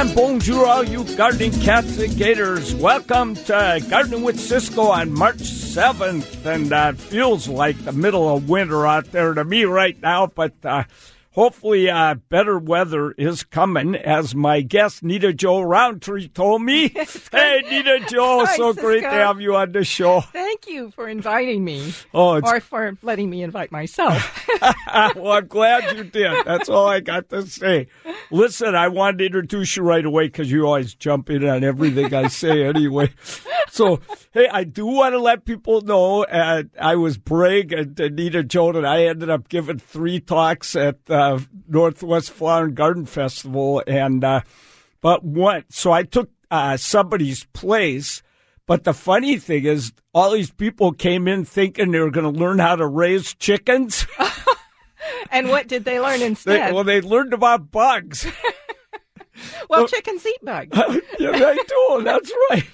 And bonjour, all you gardening cats and gators. Welcome to Gardening with Ciscoe on March 7th. And uh, feels like the middle of winter out there to me right now, but uh, hopefully uh, better weather is coming, as my guest Nita Jo Rountree told me. hey, Nita Jo, Hi, so great to have you on the show. Thank you for inviting me. Oh, or for letting me invite myself. well, I'm glad you did. That's all I got to say. Listen, I wanted to introduce you right away because you always jump in on everything I say anyway. So, hey, I do want to let people know uh, I was bragging to Nita Joan and I ended up giving three talks at uh, Northwest Flower and Garden Festival. And, uh, but what? so I took uh, somebody's place. But the funny thing is, all these people came in thinking they were going to learn how to raise chickens. and what did they learn They, instead? well, they learned about bugs. well, chickens eat bugs. yeah, they do. That's right.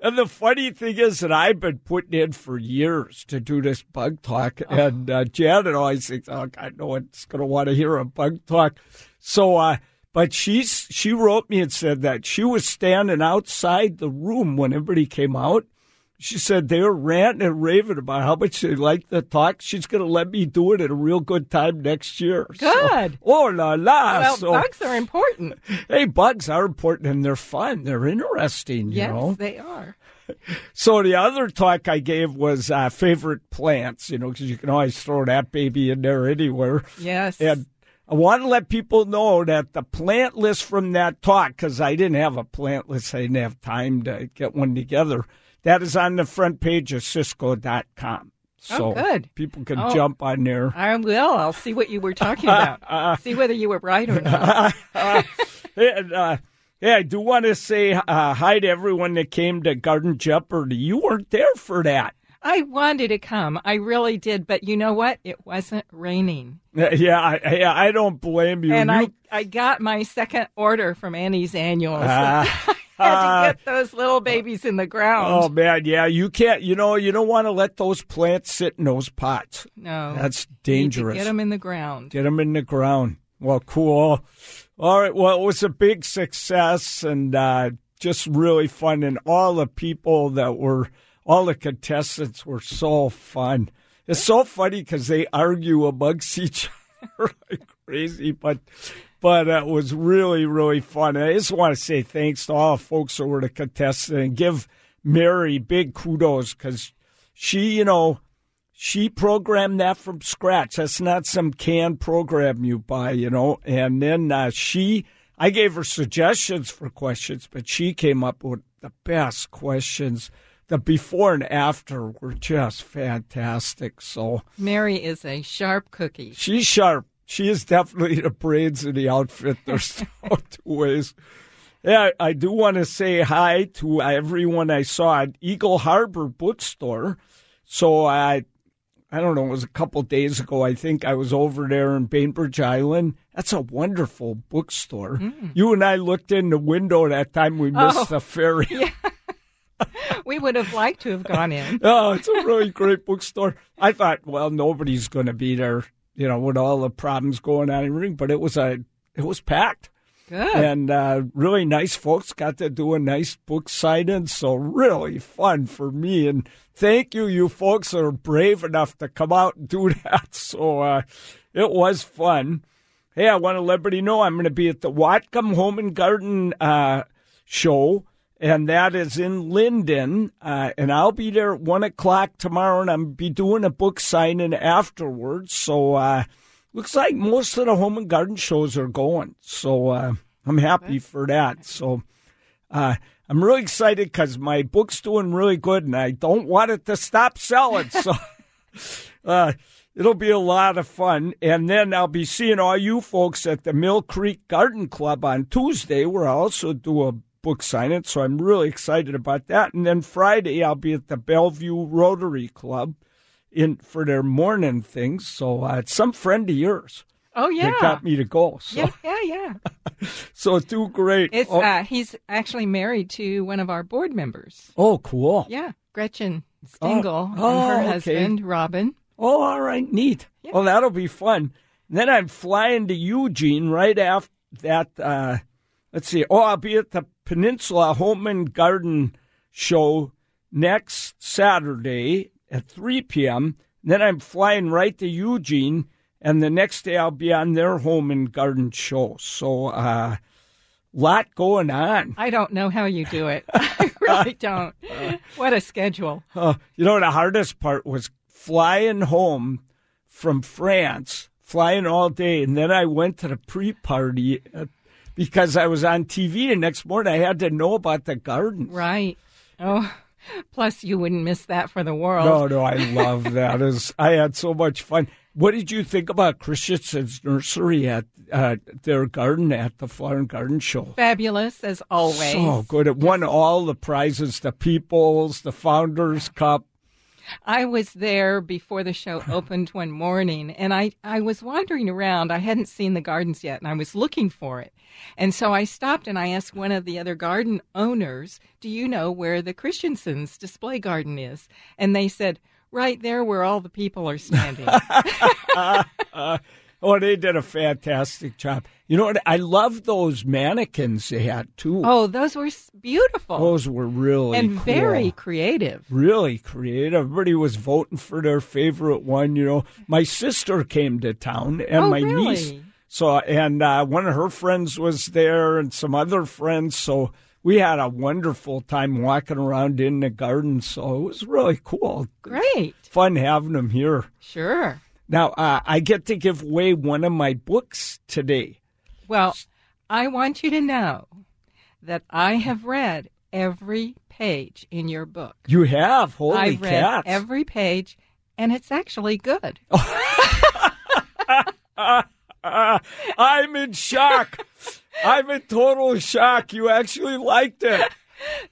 And the funny thing is that I've been putting in for years to do this bug talk, and uh, Janet always thinks, "Oh, God, no one's going to want to hear a bug talk." So, uh, but she's she wrote me and said that she was standing outside the room when everybody came out. She said they were ranting and raving about how much they liked the talk. She's going to let me do it at a real good time next year. So- Good. oh la la! well, so, bugs are important. Hey, bugs are important and they're fun. They're interesting, you Yes, know. they are. So the other talk I gave was uh, favorite plants, you know, because you can always throw that baby in there anywhere. Yes. And I want to let people know that the plant list from that talk, because I didn't have a plant list, I didn't have time to get one together. That is on the front page of Ciscoe.com. So Oh, good. people can Oh. jump on there. I will. I'll see what you were talking about. see whether you were right or not. and, uh, yeah, I do want to say uh, hi to everyone that came to Garden Jeopardy. You weren't there for that. I wanted to come. I really did. But you know what? It wasn't raining. Yeah, I, yeah, I don't blame you. And You- I, I got my second order from Annie's Annuals. Ah. To get those little babies in the ground. Oh man, yeah, you can't. You know, you don't want to let those plants sit in those pots. no. That's dangerous. Get them in the ground. Get them in the ground. Well, cool. All right. Well, it was a big success and uh, just really fun. And all the people that were, all the contestants were so fun. It's so funny because they argue amongst each other like crazy, but but it was really really fun. And I just want to say thanks to all the folks that were the contestants and give Mary big kudos because she, you know, she programmed that from scratch. That's not some canned program you buy, you know. And then uh, she, I gave her suggestions for questions, but she came up with the best questions. The before and after were just fantastic. So Mary is a sharp cookie. she's sharp. She is definitely the brains of the outfit. There's no two ways. Yeah, I do want to say hi to everyone I saw at Eagle Harbor Bookstore. So I, I don't know, it was a couple days ago. I think I was over there in Bainbridge Island. That's a wonderful bookstore. Mm. You and I looked in the window that time we missed Oh, the ferry. Yeah. We would have liked to have gone in. Oh, it's a really great bookstore. I thought, well, nobody's going to be there, you know, with all the problems going on and everything, but it was a, it was packed. Good. And uh, really nice folks got to do a nice book signing, so really fun for me. And thank you, you folks that are brave enough to come out and do that. So uh, it was fun. Hey, I want to let everybody know I'm going to be at the Whatcom Home and Garden uh, show, and that is in Lynden. Uh, and I'll be there at 1 o'clock tomorrow, and I'm be doing a book signing afterwards. So uh, looks like most of the home and garden shows are going. So uh, I'm happy for that. So uh, I'm really excited because my book's doing really good, and I don't want it to stop selling. So uh, it'll be a lot of fun. And then I'll be seeing all you folks at the Mill Creek Garden Club on Tuesday, where I also do a book signing. So I'm really excited about that. And then Friday, I'll be at the Bellevue Rotary Club in for their morning things. So uh, it's some friend of yours oh yeah. that got me to go. So yeah, yeah, yeah. so do great. It's oh, uh, he's actually married to one of our board members. oh, cool. Yeah, Gretchen Stingle Oh, and her okay. husband Robin. Oh, all right, neat. Well, that'll be fun. Then I'm flying to Eugene right after that. Uh, let's see. Oh, I'll be at the Peninsula Home and Garden Show next Saturday at 3 p.m. Then I'm flying right to Eugene, and the next day I'll be on their home and garden show. So, uh, lot going on. I don't know how you do it. I really don't. What a schedule. Uh, you know, the hardest part was flying home from France, flying all day, and then I went to the pre-party uh, because I was on TV the next morning. I had to know about the gardens. Right. Oh, plus you wouldn't miss that for the world. No, no, I love that. Is I had so much fun. What did you think about Christianson's nursery at uh, their garden at the Flower and Garden Show? Fabulous as always. So good. It won all the prizes: the People's, the Founders Cup. I was there before the show opened one morning and I, I was wandering around. I hadn't seen the gardens yet and I was looking for it. And so I stopped and I asked one of the other garden owners, Do you know where the Christianson's display garden is? And they said, Right there where all the people are standing. uh, uh, oh, they did a fantastic job. You know what? I love those mannequins they had too. Oh, those were beautiful. Those were really and cool. very creative. Really creative. Everybody was voting for their favorite one. You know, my sister came to town and oh, my really? niece. So, and uh, one of her friends was there and some other friends. So we had a wonderful time walking around in the garden. So it was really cool. Great. Fun having them here. Sure. Now, uh, I get to give away one of my books today. Well, I want you to know that I have read every page in your book. You have? Holy I've read cats. every page, and it's actually good. I'm in shock. I'm in total shock. You actually liked it.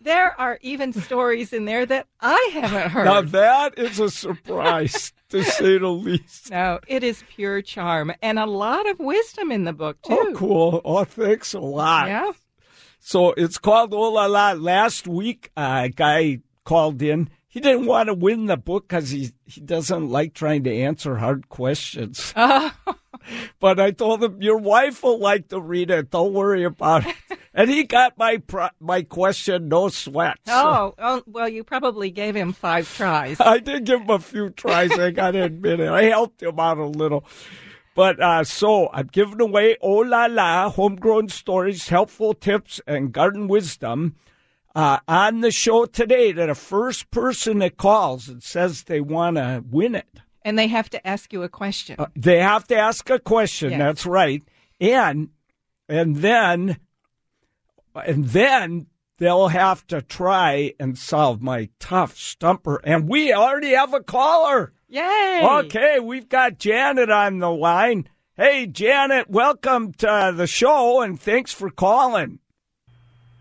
There are even stories in there that I haven't heard. Now that is a surprise, to say the least. No, it is pure charm and a lot of wisdom in the book too. Oh, cool. Oh, thanks a lot. Yeah. So it's called Oh La La. Last week, uh, a guy called in. He didn't want to win the book because he he doesn't like trying to answer hard questions. Oh, But I told him your wife will like to read it. Don't worry about it. And he got my pro- my question no sweat. So oh, oh, well, you probably gave him five tries. I did give him a few tries. I got to admit it. I helped him out a little. But uh, so I'm giving away Oh La La, homegrown stories, helpful tips, and garden wisdom uh, on the show today. To the first person that calls and says they want to win it. And they have to ask you a question. Uh, they have to ask a question. Yes. That's right, and and then and then they'll have to try and solve my tough stumper. And we already have a caller. Yay! Okay, we've got Janet on the line. Hey, Janet, welcome to the show, and thanks for calling.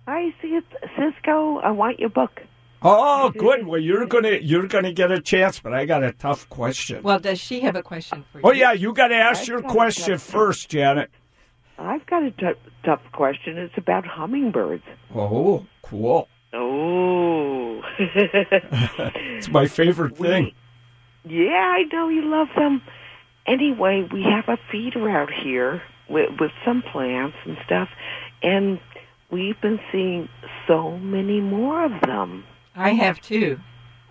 Hi, Cis- Ciscoe. I want your book. Oh, good. Well, you're gonna you're gonna get a chance, but I got a tough question. Well, does she have a question for oh, you? Oh yeah, you got to ask I've your question tough- first, Janet. I've got a t- tough question. It's about hummingbirds. Oh, cool. Oh. It's my favorite thing. yeah, I know you love them. Anyway, we have a feeder out here with, with some plants and stuff, and we've been seeing so many more of them. I have two.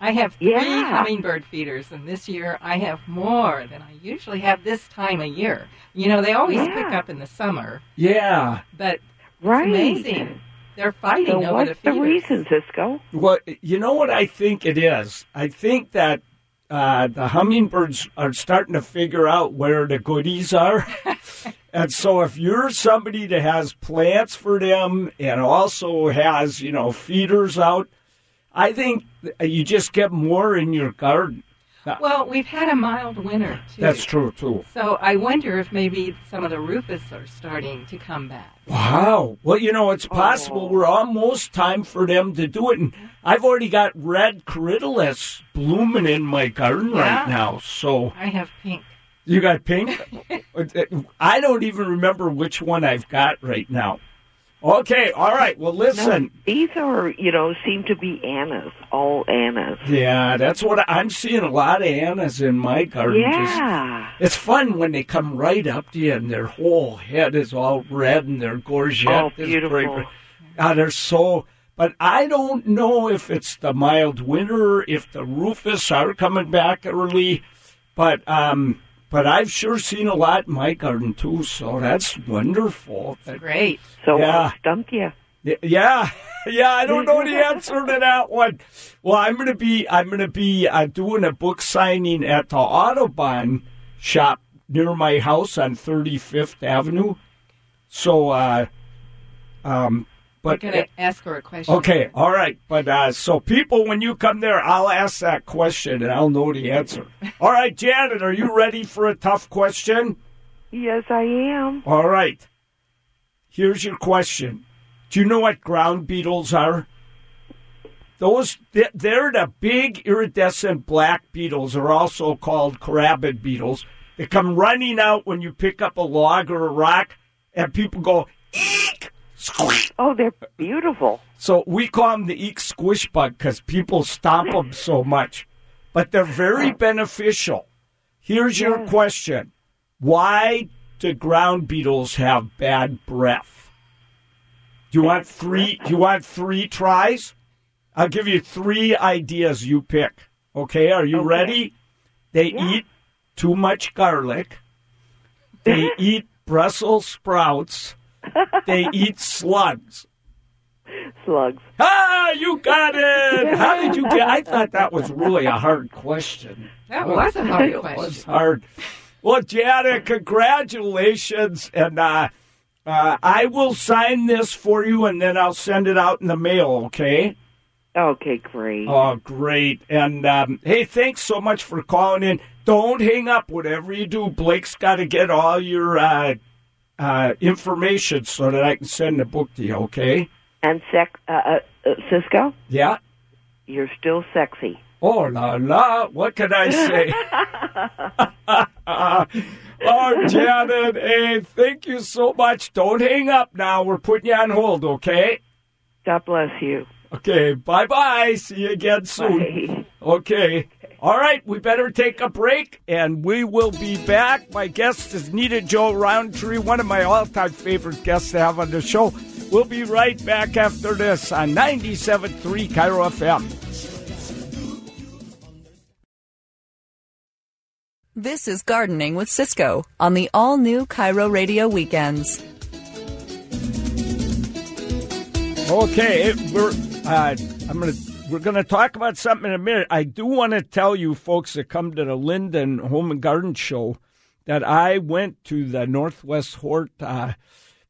I have three Yeah. hummingbird feeders, and this year I have more than I usually have this time of year. You know, they always Yeah. pick up in the summer, Yeah. but Right. it's amazing. They're fighting So over what's the the reason, Ciscoe? Well, you know what I think it is? I think that uh, the hummingbirds are starting to figure out where the goodies are. and so if you're somebody that has plants for them and also has, you know, feeders out, I think you just get more in your garden. Well, we've had a mild winter too. That's true, too. So I wonder if maybe some of the rufous are starting to come back. Wow. Well, you know, it's oh. possible Oh. we're almost time for them to do it. And I've already got red corydalis blooming in my garden Yeah. right now. So I have pink. you got pink? Uh, uh, I don't even remember which one I've got right now. Okay, all right. Well, listen. No, these are, you know, seem to be Annas, all Annas. Yeah, that's what I, I'm seeing. A lot of Annas in my garden. Just- Yeah. it's fun when they come right up to you and their whole head is all red and their gorget Oh, is beautiful. bright red. Ah, they're so. But I don't know if it's the mild winter, if the rufous are coming back early, but um, but I've sure seen a lot in my garden too. So that's wonderful. That- Great. So Yeah. what stumped you? Yeah, yeah. I don't know the answer to that one. Well, I'm gonna be I'm gonna be uh, doing a book signing at the Audubon shop near my house on 35th Avenue. So, uh, um, We're but going to ask her a question. okay, all right. But uh, so people, when you come there, I'll ask that question and I'll know the answer. All right, Janet, are you ready for a tough question? Yes, I am. All right. Here's your question. Do you know what ground beetles are? Those they're the big iridescent black beetles are also called carabid beetles. They come running out when you pick up a log or a rock and people go eek squeak. Oh, they're beautiful. So we call them the eek squish bug because people stomp them so much. But they're very beneficial. Here's your Yes. question. Why do ground beetles have bad breath? Do you want three do you want three tries? I'll give you three ideas you pick. Okay, are you Okay. ready? They Yeah. eat too much garlic. They eat Brussels sprouts. They eat slugs. Slugs. Ah, you got it! How did you get? I thought that was really a hard question. That was a hard question. It was question. hard. Well, Janet, congratulations, and uh, uh, I will sign this for you, and then I'll send it out in the mail. Okay? Okay, great. Oh, great! And um, hey, thanks so much for calling in. Don't hang up. Whatever you do, Blake's got to get all your uh, uh, information so that I can send the book to you. Okay? And sec, uh, uh, uh, Ciscoe, Yeah. you're still sexy. Oh la la! What can I say? oh, Janet, hey, thank you so much. Don't hang up now. We're putting you on hold, okay? God bless you. Okay, bye bye. See you again soon. Bye. Okay. All right, we better take a break and we will be back. My guest is Nita Jo Rountree, one of my all time favorite guests to have on the show. We'll be right back after this on 97.3 KIRO FM. This is Gardening with Ciscoe on the all new KIRO Radio Weekends. Okay, we're uh, I'm gonna we're gonna talk about something in a minute. I do want to tell you folks that come to the Lynden Home and Garden Show that I went to the Northwest Hort uh,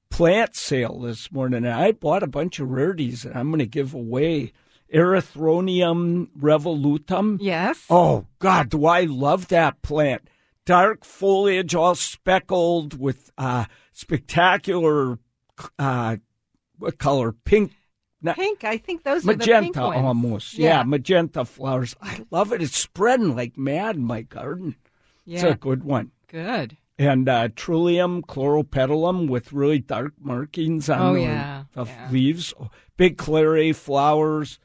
plant sale this morning, and I bought a bunch of rarities that I'm going to give away. Erythronium revolutum. Yes. Oh God, do I love that plant? Dark foliage, all speckled with uh, spectacular. Uh, what color? Pink. Not- Pink. I think those are magenta ones. almost. Yeah. Yeah. magenta flowers. I love it. It's spreading like mad in my garden. It's a good one. Good. And uh, Trillium chloropetalum with really dark markings on Oh, the, yeah. the Yeah. leaves. Big clary flowers.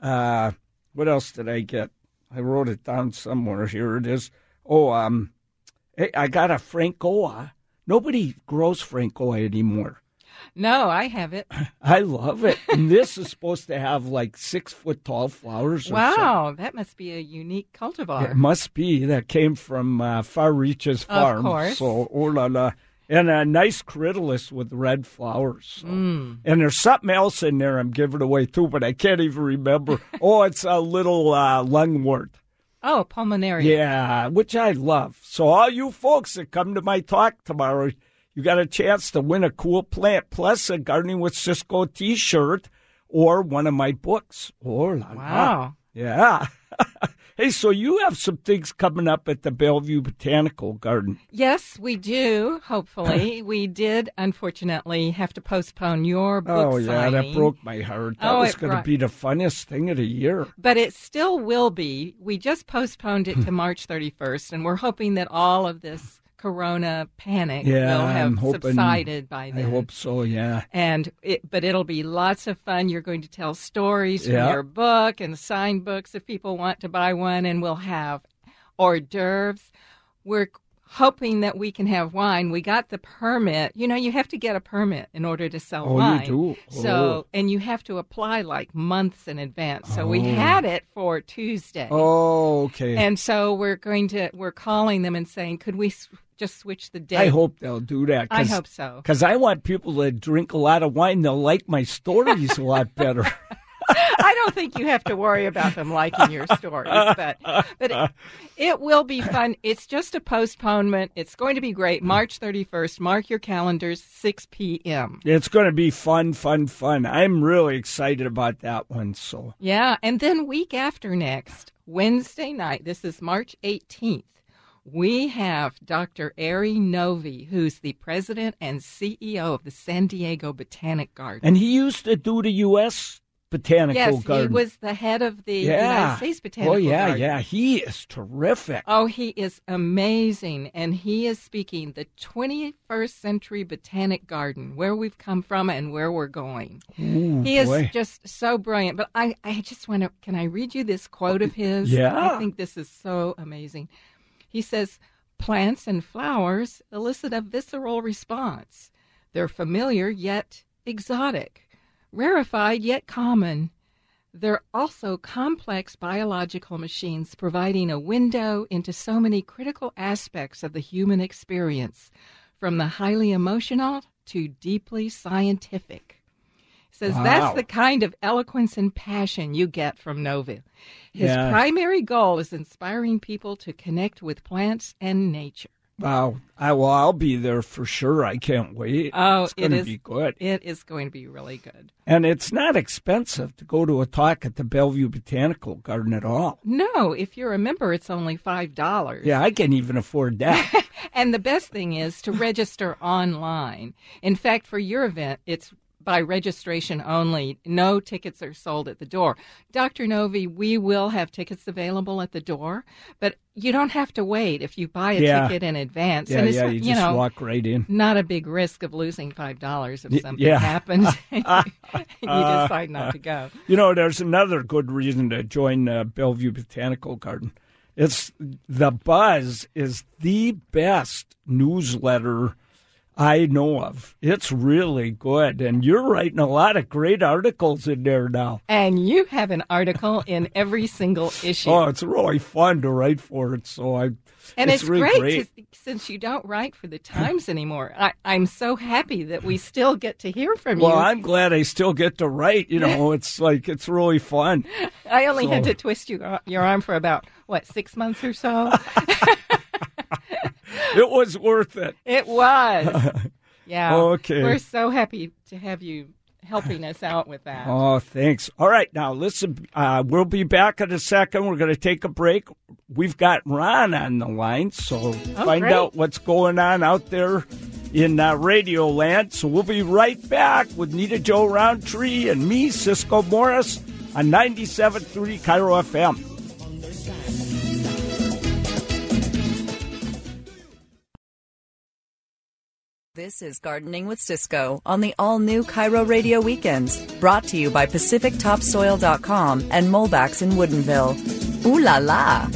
Uh, what else did I get? I wrote it down somewhere. Here it is. Oh, um, hey, I got a Francoa. Nobody grows Francoa anymore. No, I have it. I love it. And this is supposed to have like six foot tall flowers. Or something. Wow, that must be a unique cultivar. It must be that came from uh, Far Reaches Farm. course. So, oh la la. And a nice corydalis with red flowers. So. Mm. And there's something else in there I'm giving away too, but I can't even remember. oh, it's a little uh, lungwort. Oh, Pulmonaria. Yeah, which I love. So, all you folks that come to my talk tomorrow, you got a chance to win a cool plant plus a Gardening with Ciscoe t shirt or one of my books. Oh, la la. Wow. Yeah. hey, so you have some things coming up at the Bellevue Botanical Garden. Yes, we do. Hopefully, we did. Unfortunately, have to postpone your book oh, yeah, that broke my heart. That Oh, was going to be the funniest thing of the year. But it still will be. We just postponed it to March 31st, and we're hoping that all of this corona panic Yeah, will have hoping- subsided by then. I hope so. Yeah. And it, but it'll be lots of fun. You're going to tell stories from Yeah. your book and sign books if people want to buy one, and we'll have hors d'oeuvres. We're hoping that we can have wine. We got the permit. You know, you have to get a permit in order to sell Oh, you wine. do? So, Oh. and you have to apply like months in advance. So we Oh. had it for Tuesday. Oh, okay. And so we're going to we're calling them and saying, could we just switch the date? I hope they'll do that. I hope so. Because I want people to drink a lot of wine. They'll like my stories a lot better. I don't think you have to worry about them liking your stories, but but it, it will be fun. It's just a postponement. It's going to be great. March 31st. Mark your calendars, 6 p.m. It's going to be fun, fun, fun. I'm really excited about that one. So, Yeah, and then week after next, Wednesday night. This is March 18th. We have Dr. Ari Novy, who's the president and CEO of the San Diego Botanic Garden. and he used to do the U.S. Botanical yes, Garden. Yes, he was the head of the yeah. United States oh, Botanical Oh, yeah, Garden. yeah. He is terrific. Oh, he is amazing. And he is speaking the 21st century botanic garden, where we've come from and where we're going. Ooh, He is boy. just so brilliant. But I, I just want to, can I read you this quote of his? Yeah. I think this is so amazing. He says, Plants and flowers elicit a visceral response. They're familiar yet exotic, rarefied yet common. They're also complex biological machines providing a window into so many critical aspects of the human experience, from the highly emotional to deeply scientific. Says Wow. that's the kind of eloquence and passion you get from Novy. His Yeah. primary goal is inspiring people to connect with plants and nature. Wow. I, well, I'll be there for sure. I can't wait. Oh, it's it going to be good. It is going to be really good. And it's not expensive to go to a talk at the Bellevue Botanical Garden at all. No, if you're a member, it's only five dollars. Yeah, I can even afford that. And the best thing is to register online. In fact, for your event, it's by registration only. No tickets are sold at the door. Dr. Novy, we will have tickets available at the door, but you don't have to wait if you buy a Yeah. ticket in advance. yeah, and it's yeah, you you just know, walk right in. not a big risk of losing five dollars if something yeah. happens. you decide not to go. You know, there's another good reason to join uh, Bellevue Botanical Garden. It's the Buzz is the best newsletter I know of. It's really good, and you're writing a lot of great articles in there now. And you have an article in every single issue. Oh, it's really fun to write for it. So I, And it's, really great, to- since you don't write for the Times anymore. I, I'm so happy that we still get to hear from Well, you. Well, I'm glad I still get to write. You know, it's like it's really fun. I only had to twist you, your arm for about what six months or so. It was worth it. it was. Yeah. Okay. We're so happy to have you helping us out with that. Oh, thanks. All right, now listen. Uh, we'll be back in a second. We're going to take a break. We've got Ron on the line, so find great. out what's going on out there in uh, Radio Land. So we'll be right back with Nita Jo Rountree and me, Ciscoe Morris, on 97.3 KIRO FM. This is Gardening with Ciscoe on the all new KIRO Radio Weekends, brought to you by PacificTopsoil.com and Molbak's in Woodinville. Ooh la la!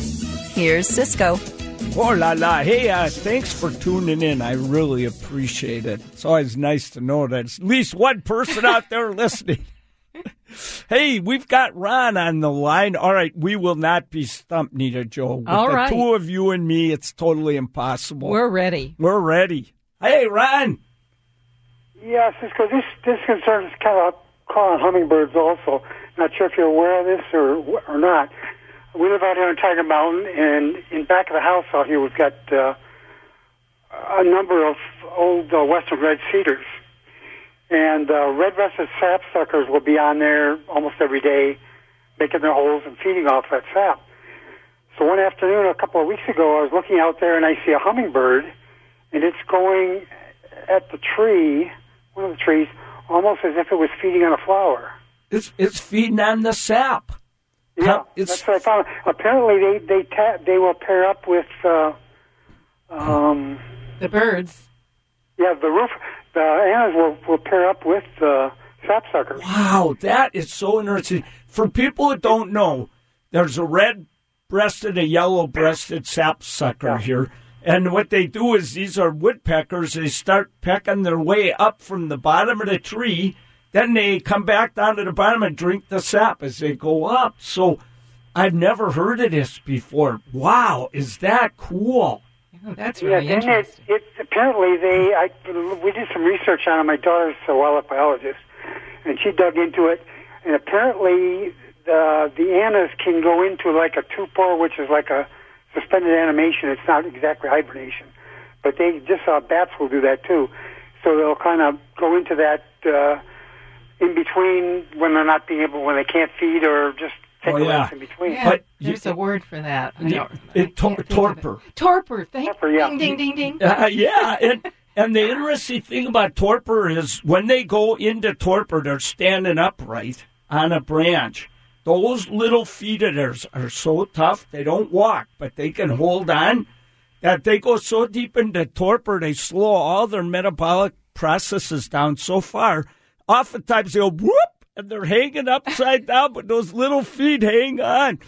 Here's Ciscoe. Oh la la! Hey, uh, thanks for tuning in. I really appreciate it. It's always nice to know that at least one person out there listening. hey, we've got Ron on the line. All right, we will not be stumped, Nita Jo. With All the two of you and me, it's totally impossible. We're ready. We're ready. Hey, Ron. Yeah, Ciscoe, this this concern is kind of calling hummingbirds also. Not sure if you're aware of this or or not. We live out here on Tiger Mountain, and in back of the house out here, we've got uh, a number of old uh, western red cedars. And uh, red-breasted sapsuckers will be on there almost every day, making their holes and feeding off that sap. So one afternoon, a couple of weeks ago, I was looking out there and I see a hummingbird, and it's going at the tree, one of the trees, almost as if it was feeding on a flower. It's it's feeding on the sap. Yeah, How- it's- that's what I found. Apparently, they they ta- they will pair up with uh, um, The birds. Yeah, the roof, the annas will, will pair up with the sap sapsuckers. Wow, that is so interesting. For people that don't know, there's a red breasted, a yellow breasted sapsucker here. And what they do is these are woodpeckers. They start pecking their way up from the bottom of the tree. Then they come back down to the bottom and drink the sap as they go up. So I've never heard of this before. Wow, is that cool? Oh, that's Yeah, really then it, interesting. it apparently they I we did some research on it. My daughter's a wildlife biologist, and she dug into it. And apparently, the the annas can go into like a tupor, which is like a suspended animation. It's not exactly hibernation, but they just saw bats will do that too. So they'll kind of go into that uh, in between when they're not being able, when they can't feed, or just take Oh, a yeah. rest in between. Yeah, But there's you- a word for that. I It- don't- it- I tor- can't think of it. torpor. Torpor. Thank Torpor, yeah. Ding, ding, ding, ding. Uh, yeah, and and the interesting thing about torpor is when they go into torpor, they're standing upright on a branch. Those little feet of theirs are so tough; they don't walk, but they can hold on. That they go so deep into torpor, they slow all their metabolic processes down so far. Oftentimes they'll whoop, and they're hanging upside down, but those little feet hang on.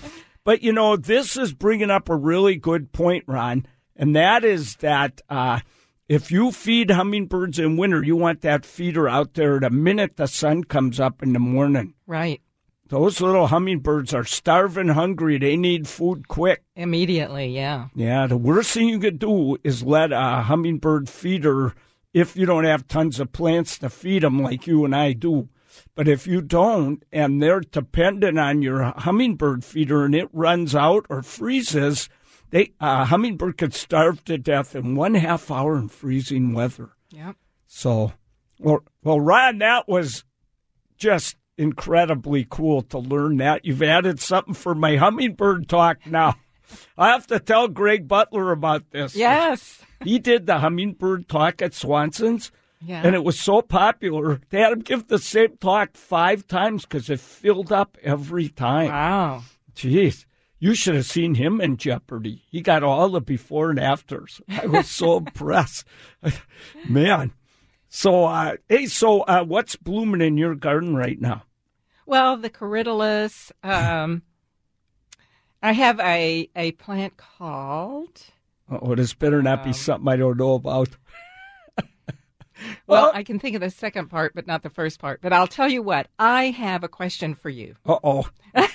But you know, this is bringing up a really good point, Ron, and that is that uh, if you feed hummingbirds in winter, you want that feeder out there the minute the sun comes up in the morning. Right. Those little hummingbirds are starving, hungry. They need food quick. Immediately, yeah. Yeah, the worst thing you could do is let a hummingbird feeder, if you don't have tons of plants to feed them like you and I do. But if you don't, and they're dependent on your hummingbird feeder and it runs out or freezes, they a hummingbird could starve to death in one half hour in freezing weather. Yep. So, well, well, Ron, that was just incredibly cool to learn that. You've added something for my hummingbird talk now. I have to tell Greg Butler about this. Yes. He did the hummingbird talk at Swanson's, Yeah. and it was so popular. They had him give the same talk five times because it filled up every time. wow. Jeez. You should have seen him in Jeopardy. He got all the before and afters. I was so impressed. Man. So, uh, hey, so uh, what's blooming in your garden right now? Well, the corydalis. Um, I have a a plant called. Oh, this better not be something I don't know about. Well, Well- I can think of the second part, but not the first part. But I'll tell you what. I have a question for you. Uh oh.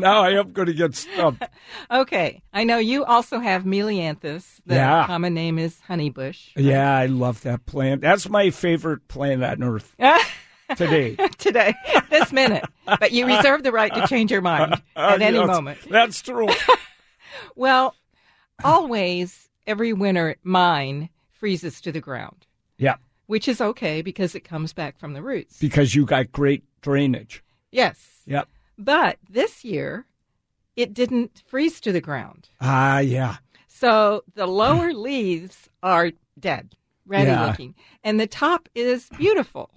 now I am going to get stumped. Okay, I know you also have Melianthus. The Yeah. common name is honeybush. Yeah, I love that plant. That's my favorite plant on earth today. Today, this minute, but you reserve the right to change your mind at Uh, any yes, moment. That's true. Well, always, every winter, mine freezes to the ground, yeah, which is okay because it comes back from the roots. because you got great drainage. Yes. Yep. But this year, it didn't freeze to the ground. Ah, yeah. So the lower leaves are dead, ready Yeah. looking, and the top is beautiful.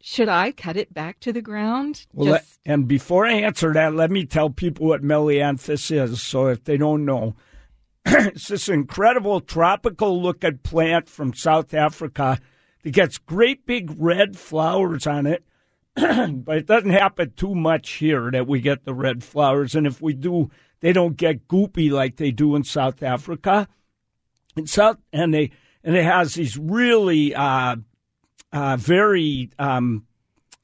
Should I cut it back to the ground? Well, let- and before I answer that, let me tell people what Melianthus is. So if they don't know, it's this incredible tropical looking plant from South Africa that gets great big red flowers on it. but it doesn't happen too much here that we get the red flowers. And if we do, they don't get goopy like they do in South Africa. In South, and they and it has these really uh, uh, very um,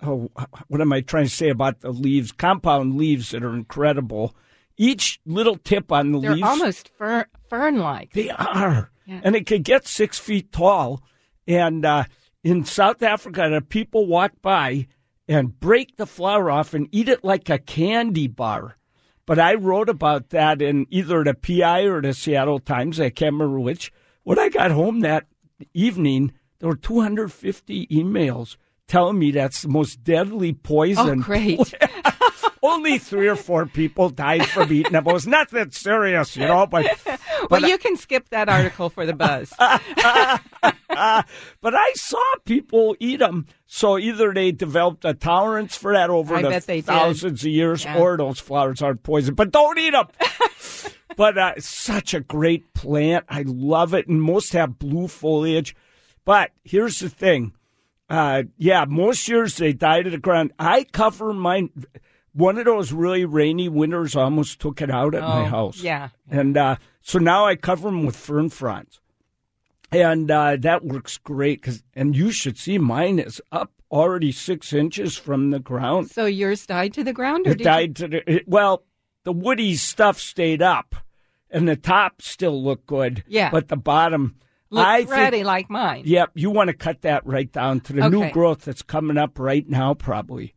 oh, what am I trying to say about the leaves? Compound leaves that are incredible. Each little tip on the they're leaves, almost fer- fern-like. they are, Yeah. and it could get six feet tall. And uh, in South Africa, the people walk by and break the flower off and eat it like a candy bar. But I wrote about that in either the PI or the Seattle Times. I can't remember which. When I got home that evening, there were 250 emails telling me that's the most deadly poison. oh, great! Only three or four people died from eating them. It was nothing serious, you know. But well, you can skip that article for the buzz. but I saw people eat them. So either they developed a tolerance for that over I the they did. thousands of years, Yeah. or those flowers aren't poison. But don't eat them. but uh, such a great plant. I love it, and most have blue foliage. But here's the thing. Uh, yeah, most years they die to the ground. I cover mine. One of those really rainy winters almost took it out at my Oh, house. yeah. And uh, so now I cover them with fern fronds. And uh, that works great. Cause, and you should see mine is up already six inches from the ground. So yours died to the ground, or It did died to the, it, well, the woody stuff stayed up and the top still looked good. Yeah. But the bottom, you look I think, like mine? yep, you want to cut that right down to the new growth that's coming up right now, probably.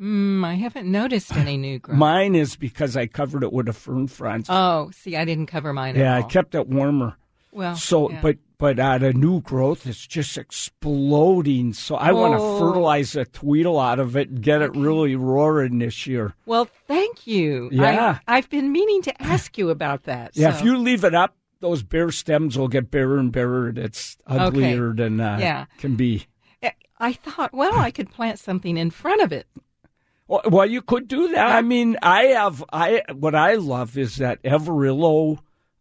Mm, I haven't noticed any new growth. Mine is because I covered it with a fern frond. oh, see, I didn't cover mine yeah, at I kept it warmer. well, So, yeah. but but uh, the new growth is just exploding. So I want to Oh. fertilize a tweedle out of it and get it really roaring this year. Well, thank you. Yeah. I, have been meaning to ask you about that. Yeah, so- if you leave it up, those bare stems will get barer and barer. and It's uglier than uh, Yeah. can be. I- I thought, well, I could plant something in front of it. Well, well, you could do that. I mean, I have I what I love is that Everillo.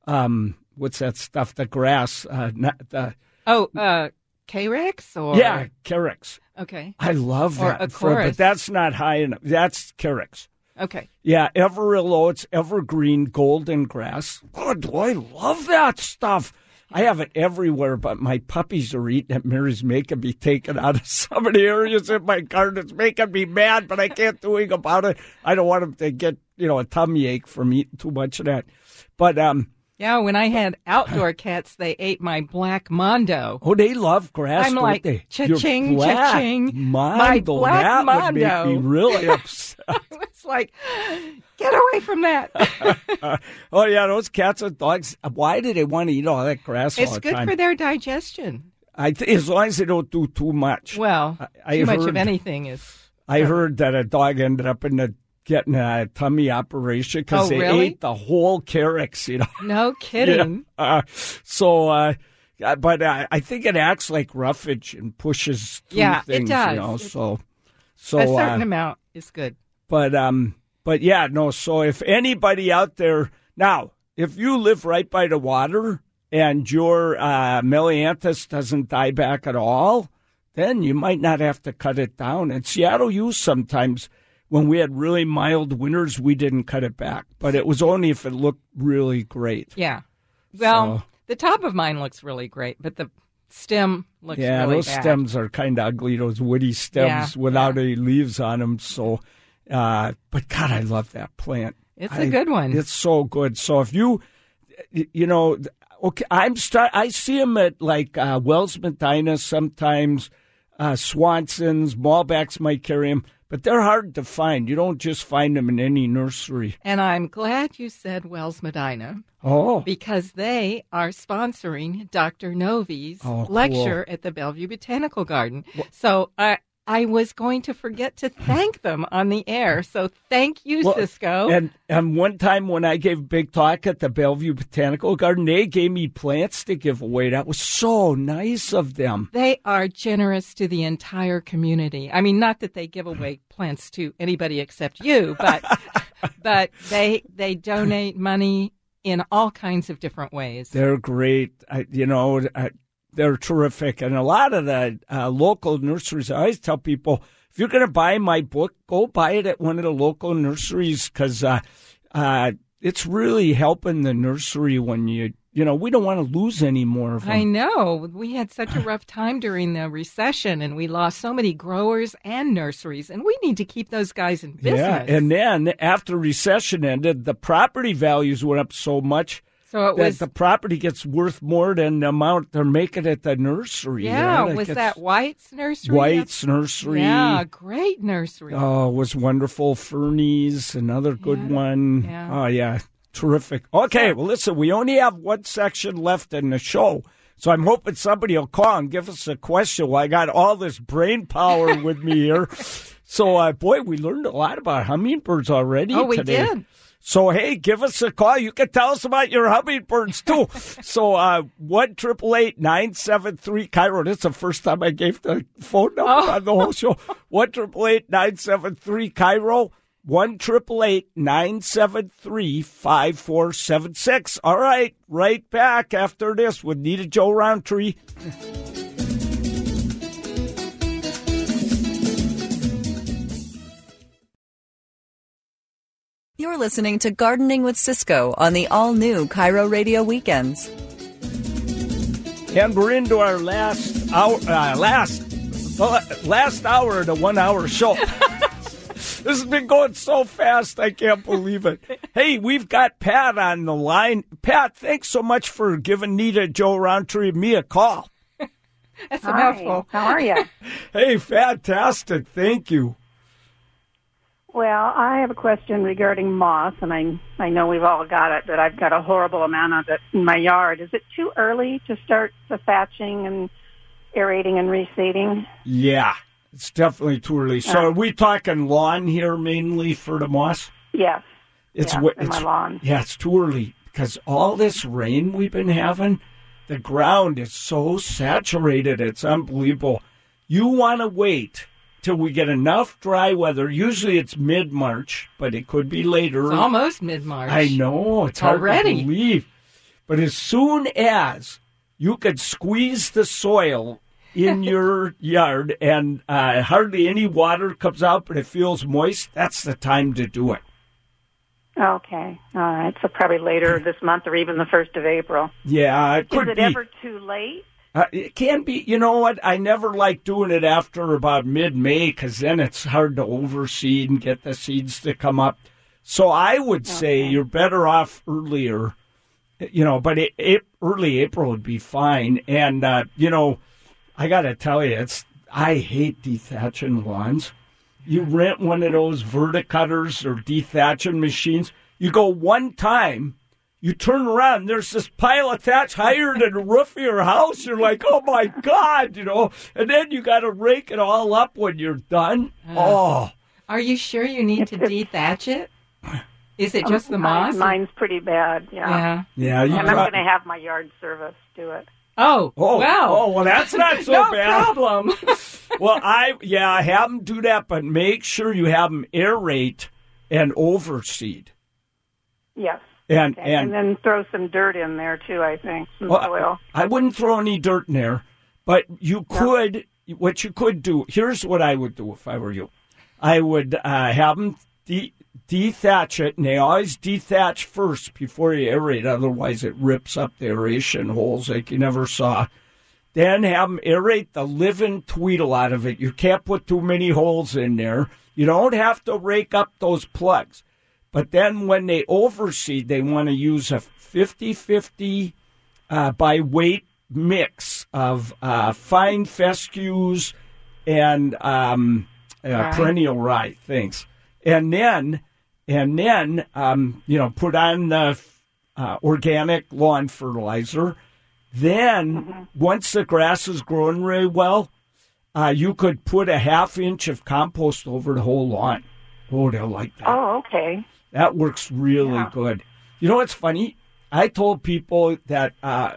Um, what's that stuff? The grass. Uh, not the Oh, uh, K-Rex or yeah, Carex. Okay, I love Or that, a for- but that's not high enough. That's Carex. okay. Yeah, Everillo. It's evergreen golden grass. Oh, do I love that stuff? I have it everywhere, but my puppies are eating it. Mary's making me take it out of of the areas in my garden. It's making me mad, but I can't do anything about it. I don't want them to get, you know, a tummy ache from eating too much of that. But um, Yeah, when I had outdoor cats, they ate my black mondo. oh, they love grass, I'm like, they? cha-ching, Your black cha-ching. Mondo, My black that would make Mondo. me really upset. It's like, get away from that. oh yeah, those cats and dogs. Why do they want to eat all that grass it's good time? for their digestion. I th- as long as they don't do too much. Well, I- I too much heard- of anything is. I heard that a dog ended up in the getting a tummy operation because Oh, they really? ate the whole carrots. You know. No kidding. Uh, so, uh, but uh, I think it acts like roughage and pushes through Yeah, it does. You know, It- so so. A certain uh, amount is good. but um, but yeah, no. So if anybody out there now, if you live right by the water and your uh, Melianthus doesn't die back at all, then you might not have to cut it down. And Seattle used sometimes when we had really mild winters, we didn't cut it back, but it was only if it looked really great. Yeah. Well, So- the top of mine looks really great, but the stem looks yeah, really those bad. stems are kind of ugly. Those woody stems Yeah, without yeah. any leaves on them. So, uh, but God, I love that plant. It's I- a good one. It's so good. So if you, you know, okay, I'm start. I see them at like uh, Wells Medina sometimes. Uh, Swanson's, Molbak's might carry them, but they're hard to find. You don't just find them in any nursery. and I'm glad you said Wells Medina Oh, because they are sponsoring Dr. Novy's Oh, cool. lecture at the Bellevue Botanical Garden. So I I was going to forget to thank them on the air. So thank you, Well, Ciscoe. and and one time when I gave a big talk at the Bellevue Botanical Garden, they gave me plants to give away. That was so nice of them. They are generous to the entire community. I mean, not that they give away plants to anybody except you, but but they they donate money in all kinds of different ways. They're great. I, you know, I, they're terrific. And a lot of the uh, local nurseries, I always tell people, if you're going to buy my book, go buy it at one of the local nurseries because uh, uh, it's really helping the nursery when you, you know, we don't want to lose any more of them. I know. We had such a rough time during the recession and we lost so many growers and nurseries and we need to keep those guys in business. Yeah, and then after recession ended, the property values went up so much so it that was the property gets worth more than the amount they're making at the nursery. Yeah, was that Wight's nursery? Wight's nursery? Yeah, great nursery. Oh, it was wonderful. Fernie's, another good Yeah. one. Yeah. Oh, yeah. Terrific. Okay, well, listen, we only have one section left in the show. So I'm hoping somebody will call and give us a question. Well, I got all this brain power with me here. So, uh, boy, we learned a lot about hummingbirds already oh, we today. did. So hey, give us a call. You can tell us about your hummingbirds too. so uh one triple eight nine seven three KIRO. This is the first time I gave the phone number Oh. on the whole show. One triple eight nine seven three KIRO. One triple eight nine seven three five four seven six. All right, right back after this with Nita Jo Rountree. You're listening to Gardening with Ciscoe on the all new KIRO Radio Weekends. And we're into our last hour, uh, last last hour of the one hour show. this has been going so fast, I can't believe it. Hey, we've got Pat on the line. Pat, thanks so much for giving Nita Jo Rountree and me a call. That's a mouthful. how are you? Hey, fantastic. Thank you. Well, I have a question regarding moss, and I I know we've all got it, but I've got a horrible amount of it in my yard. Is it too early to start the thatching and aerating and reseeding? Yeah, it's definitely too early. So, are we talking lawn here mainly for the moss? Yes. It's Yeah, what in my it's lawn. yeah, it's too early because all this rain we've been having, the ground is so saturated, it's unbelievable. You want to wait till we get enough dry weather. Usually it's mid March, but it could be later. It's almost mid March. I know it's hard Already. to believe, but as soon as you could squeeze the soil in your yard and uh, hardly any water comes out, but it feels moist, that's the time to do it. Okay. All right. So probably later this month or even the first of April. Yeah, it could Is it be. ever too late? Uh, it can be. You know what? I never like doing it after about mid-May because then it's hard to overseed and get the seeds to come up. So I would say you're better off earlier. You know, but it, it, early April would be fine. And uh, you know, I got to tell you, it's I hate dethatching lawns. You rent one of those verticutters or dethatching machines. You go one time, you turn around, there's this pile of thatch higher than the roof of your house. You're like, oh my God, you know, and then you got to rake it all up when you're done. Oh, Are you sure you need to dethatch it? Is it just the um, moss? Mine, mine's pretty bad. Yeah. yeah. yeah. You And I'm going to have my yard service do it. Oh, Oh, wow. oh, well, that's not so no bad. problem. well, I yeah, I have them do that, but make sure you have them aerate and overseed. Yes. And Okay. and And then throw some dirt in there too. I think some Well, soil. I wouldn't throw any dirt in there, but you could. What you could do. Here's what I would do if I were you. I would uh, have them de- dethatch it, and they always dethatch first before you aerate. Otherwise, it rips up the aeration holes like you never saw. Then have them aerate the living tweedle out of it. You can't put too many holes in there. You don't have to rake up those plugs. But then when they overseed, they want to use a 50 50 uh, by weight mix of uh, fine fescues and um, uh, Rye. perennial rye things, and then and then um, you know put on the uh, organic lawn fertilizer. Then once the grass is growing really well, uh, you could put a half inch of compost over the whole lawn. Oh, they'll like that. Oh, okay. That works really Yeah. good. You know what's funny? I told people that uh,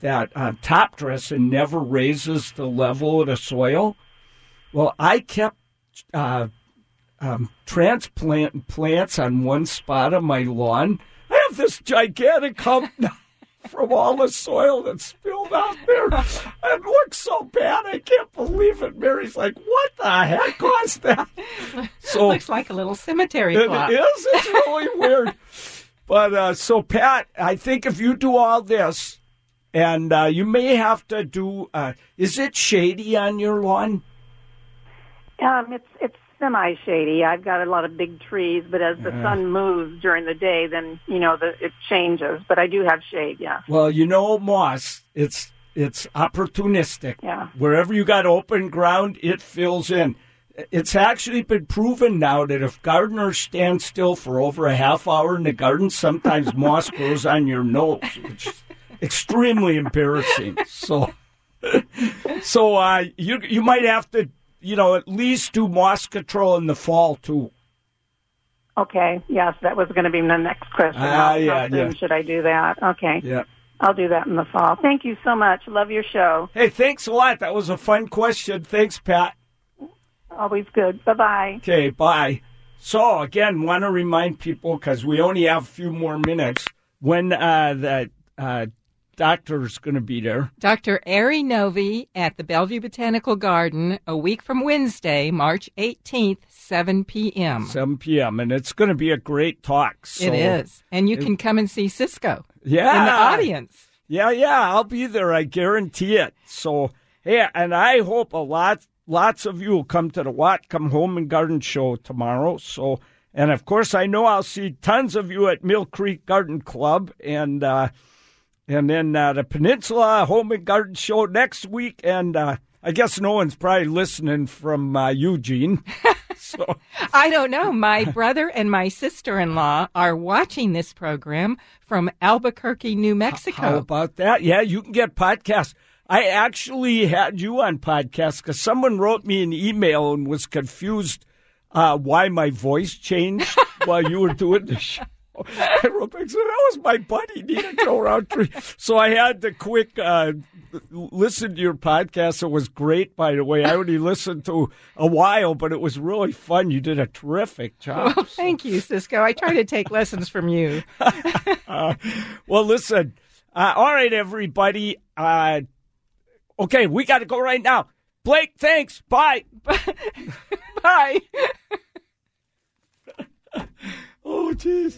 that uh, top dressing never raises the level of the soil. Well, I kept uh, um, transplanting plants on one spot of my lawn. I have this gigantic hump now from all the soil that's spilled out there. It looks so bad. I can't believe it. Mary's like, "What the heck caused that?" So Looks like a little cemetery it plot. is. It's really weird. But uh, so, Pat, I think if you do all this, and uh, you may have to do, uh, is it shady on your lawn? Um, it's it's semi shady. I've got a lot of big trees, but as the sun moves during the day, then you know the it changes. But I do have shade. Yeah. Well, you know, moss. It's it's opportunistic. Yeah. Wherever you got open ground, it fills in. It's actually been proven now that if gardeners stand still for over a half hour in the garden, sometimes moss grows on your nose, which is extremely embarrassing. So, so uh, you you might have to, you know, at least do moss control in the fall too. Okay. Yes, that was going to be my next question. How- yeah, yeah. Should I do that? Okay. Yeah. I'll do that in the fall. Thank you so much. Love your show. Hey, thanks a lot. That was a fun question. Thanks, Pat. Always good. Bye bye. Okay, bye. So again, want to remind people because we only have a few more minutes when uh, the uh, doctor's going to be there. Dr. Ari Novy at the Bellevue Botanical Garden a week from Wednesday, March 18th, 7 p.m. 7 p.m. and it's going to be a great talk. So, it is. And you can come and see Ciscoe Yeah. in the audience. Yeah, yeah, I'll be there. I guarantee it. So, yeah, and I hope a lot, lots of you will come to the Whatcom Home and Garden Show tomorrow. So, and of course, I know I'll see tons of you at Mill Creek Garden Club and, uh, and then uh, the Peninsula Home and Garden Show next week. And uh, I guess no one's probably listening from uh, Eugene. so, I don't know. My brother and my sister in law are watching this program from Albuquerque, New Mexico. How about that? Yeah, you can get podcasts. I actually had you on podcast because someone wrote me an email and was confused uh, why my voice changed while you were doing the show. I wrote back and said, that was my buddy, Nita Jo Rountree. So I had to quick uh, listen to your podcast. It was great, by the way. I only listened to a while, but it was really fun. You did a terrific job. Well, thank you, Ciscoe. I try to take lessons from you. uh, well, listen. Uh, all right, everybody. Uh, okay, we got to go right now. Blake, thanks. Bye. Bye. oh, jeez.